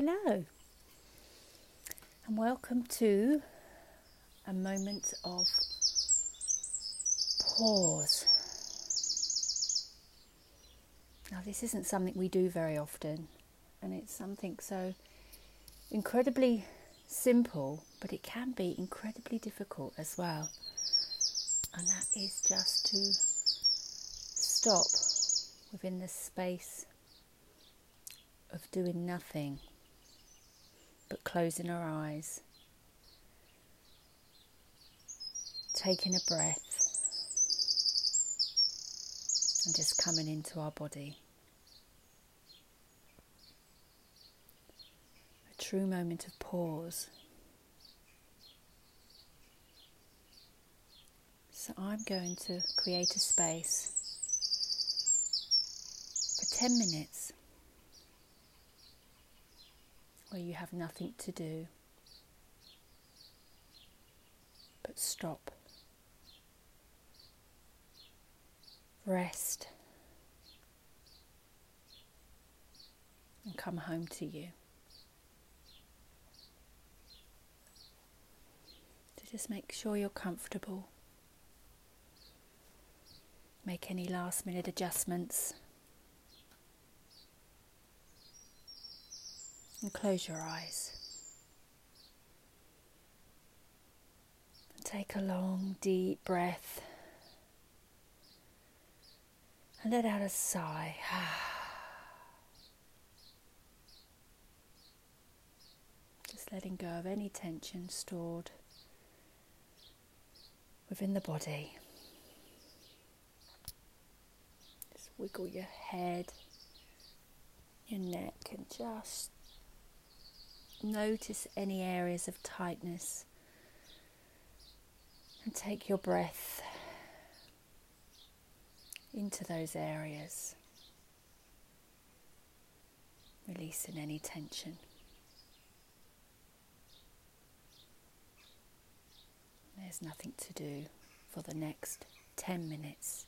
Hello, and welcome to a moment of pause. Now, this isn't something we do very often, and it's something so incredibly simple, but it can be incredibly difficult as well. And that is just to stop within the space of doing nothing but closing our eyes, taking a breath, and just coming into our body. A true moment of pause. So I'm going to create a space for 10 minutes where you have nothing to do but stop, rest, and come home to you. To just make sure you're comfortable. Make any last minute adjustments. And close your eyes. Take a long, deep breath and let out a sigh. Just letting go of any tension stored within the body. Just wiggle your head, your neck, and just Notice any areas of tightness and take your breath into those areas, releasing any tension. There's nothing to do for the next 10 minutes.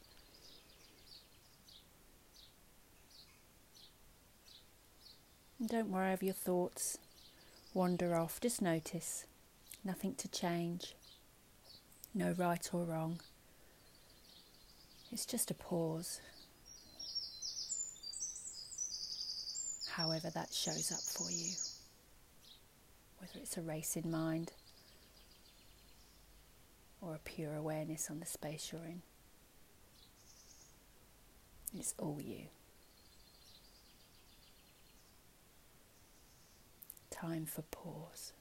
And don't worry over your thoughts wander off. Just notice. Nothing to change. No right or wrong. It's just a pause. However, that shows up for you. Whether it's a racing mind or a pure awareness on the space you're in. It's all you. Time for pause.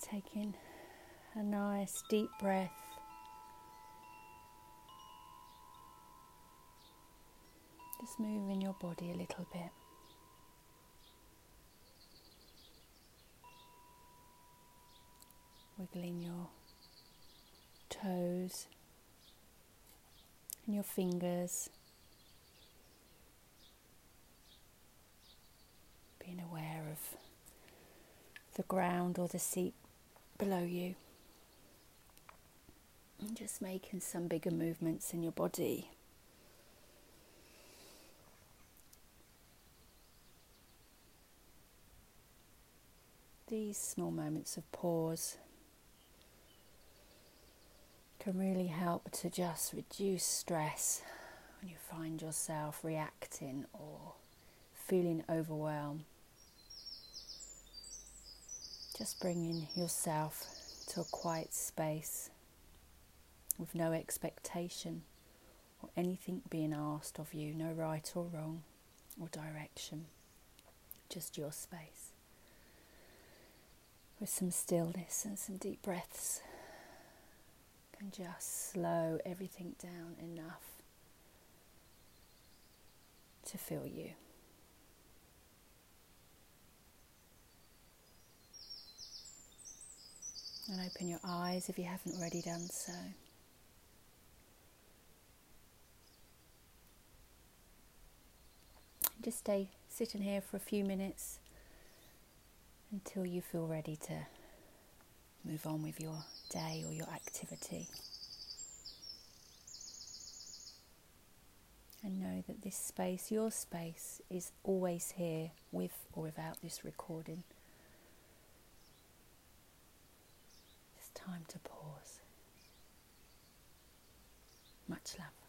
Taking a nice deep breath. Just moving your body a little bit. Wiggling your toes and your fingers. Being aware of the ground or the seat below you. And just making some bigger movements in your body. These small moments of pause can really help to just reduce stress when you find yourself reacting or feeling overwhelmed. Just bringing yourself to a quiet space with no expectation or anything being asked of you, no right or wrong or direction, just your space. With some stillness and some deep breaths, can just slow everything down enough to feel you. And open your eyes if you haven't already done so. Just stay sitting here for a few minutes until you feel ready to move on with your day or your activity. And know that this space, your space, is always here with or without this recording. Time to pause. Much love.